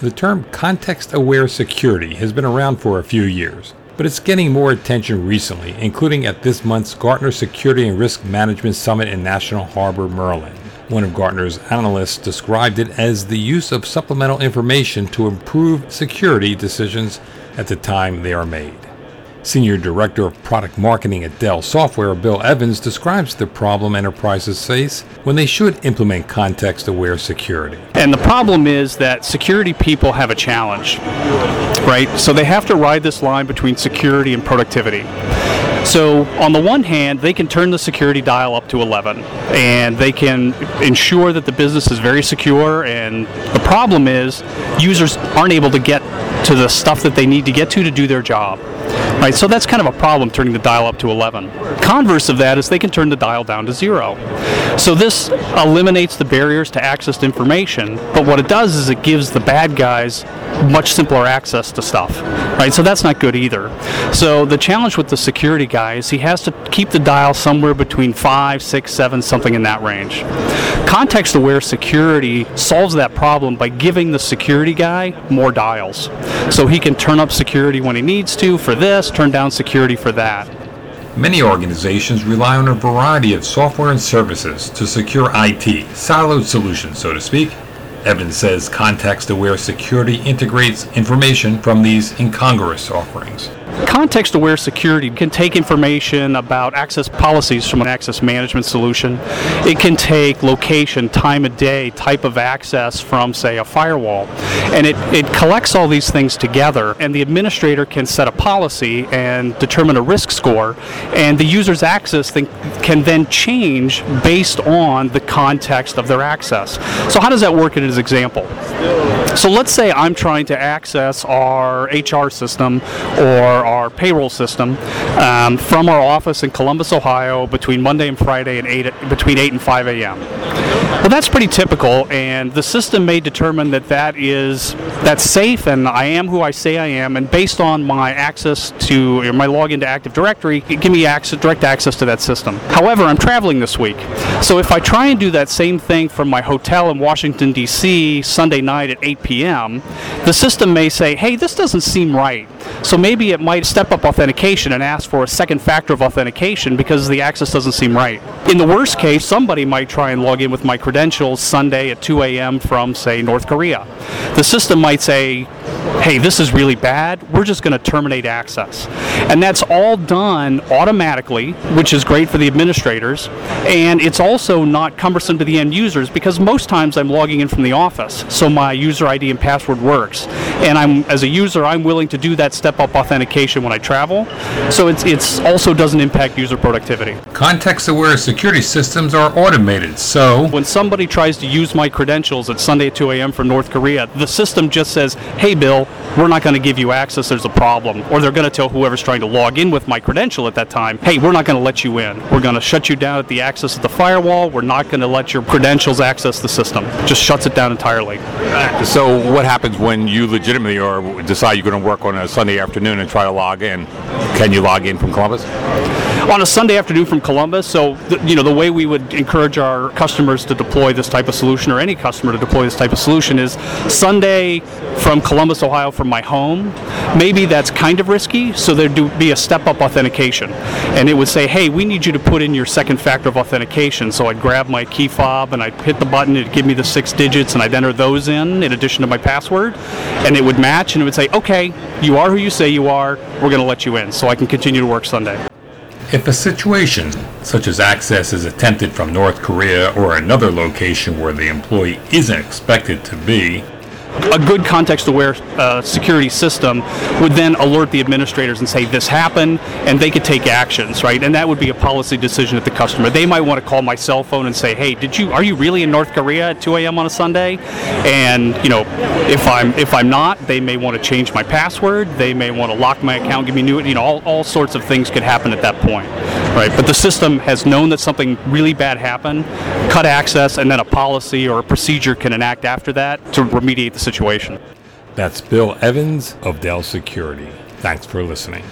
The term context aware security has been around for a few years, but it's getting more attention recently, including at this month's Gartner Security and Risk Management Summit in National Harbor, Maryland. One of Gartner's analysts described it as the use of supplemental information to improve security decisions at the time they are made. Senior Director of Product Marketing at Dell Software, Bill Evans, describes the problem enterprises face when they should implement context aware security. And the problem is that security people have a challenge, right? So they have to ride this line between security and productivity. So, on the one hand, they can turn the security dial up to 11 and they can ensure that the business is very secure. And the problem is, users aren't able to get to the stuff that they need to get to to do their job. Right, so that's kind of a problem turning the dial up to 11. The converse of that is they can turn the dial down to zero. So this eliminates the barriers to access to information, but what it does is it gives the bad guys much simpler access to stuff. Right, so that's not good either. So the challenge with the security guy is he has to keep the dial somewhere between five, six, seven, something in that range. Context aware security solves that problem by giving the security guy more dials. So he can turn up security when he needs to for this, turn down security for that. Many organizations rely on a variety of software and services to secure IT, siloed solutions, so to speak. Evans says context aware security integrates information from these incongruous offerings. Context aware security can take information about access policies from an access management solution. It can take location, time of day, type of access from, say, a firewall. And it, it collects all these things together, and the administrator can set a policy and determine a risk score, and the user's access can then change based on the context of their access. So, how does that work in this example? So, let's say I'm trying to access our HR system or our payroll system um, from our office in Columbus, Ohio, between Monday and Friday, and eight between 8 and 5 a.m. Well, that's pretty typical, and the system may determine that that is that's safe, and I am who I say I am, and based on my access to or my login to Active Directory, it give me access, direct access to that system. However, I'm traveling this week, so if I try and do that same thing from my hotel in Washington D.C. Sunday night at 8 p.m., the system may say, "Hey, this doesn't seem right." So maybe it might step up authentication and ask for a second factor of authentication because the access doesn't seem right. In the worst case, somebody might try and log in with my credentials Sunday at 2 a.m. from, say, North Korea. The system might say, hey, this is really bad, we're just going to terminate access. And that's all done automatically, which is great for the administrators, and it's also not cumbersome to the end users because most times I'm logging in from the office, so my user ID and password works. And I'm as a user, I'm willing to do that step-up authentication when I travel, so it's it's also doesn't impact user productivity. Context-aware security systems are automated, so when somebody tries to use my credentials at Sunday at 2 a.m. from North Korea, the system just says, "Hey, Bill, we're not going to give you access. There's a problem," or they're going to tell whoever's trying to log in with my credential at that time, "Hey, we're not going to let you in. We're going to shut you down at the access of the firewall. We're not going to let your credentials access the system." Just shuts it down entirely. So what happens when you legitimately or decide you're going to work on a Sunday afternoon and try to log in? Can you log in from Columbus? On a Sunday afternoon from Columbus. So, you know, the way we would encourage our customers to deploy this type of solution, or any customer to deploy this type of solution, is Sunday from Columbus, Ohio, from my home. Maybe that's kind of risky, so there'd be a step-up authentication, and it would say, "Hey, we need you to put in your second factor of authentication." So I'd grab my key fob and I'd hit the button. It'd give me the six digits, and I'd enter those in in addition to my password, and it would match, and it would say, "Okay, you are who you say you are. We're going to let you in, so I can continue to work Sunday." If a situation, such as access, is attempted from North Korea or another location where the employee isn't expected to be, a good context aware uh, security system would then alert the administrators and say this happened and they could take actions right? And that would be a policy decision at the customer. They might want to call my cell phone and say hey did you are you really in north korea at 2 a.m on a sunday? And you know if i'm if i'm not they may want to change my password they may want to lock my account give me new you know all, all sorts of things could happen at that point right but the system has known that something really bad happened cut access and then a policy or a procedure can enact after that to remediate the situation. That's Bill Evans of Dell Security. Thanks for listening.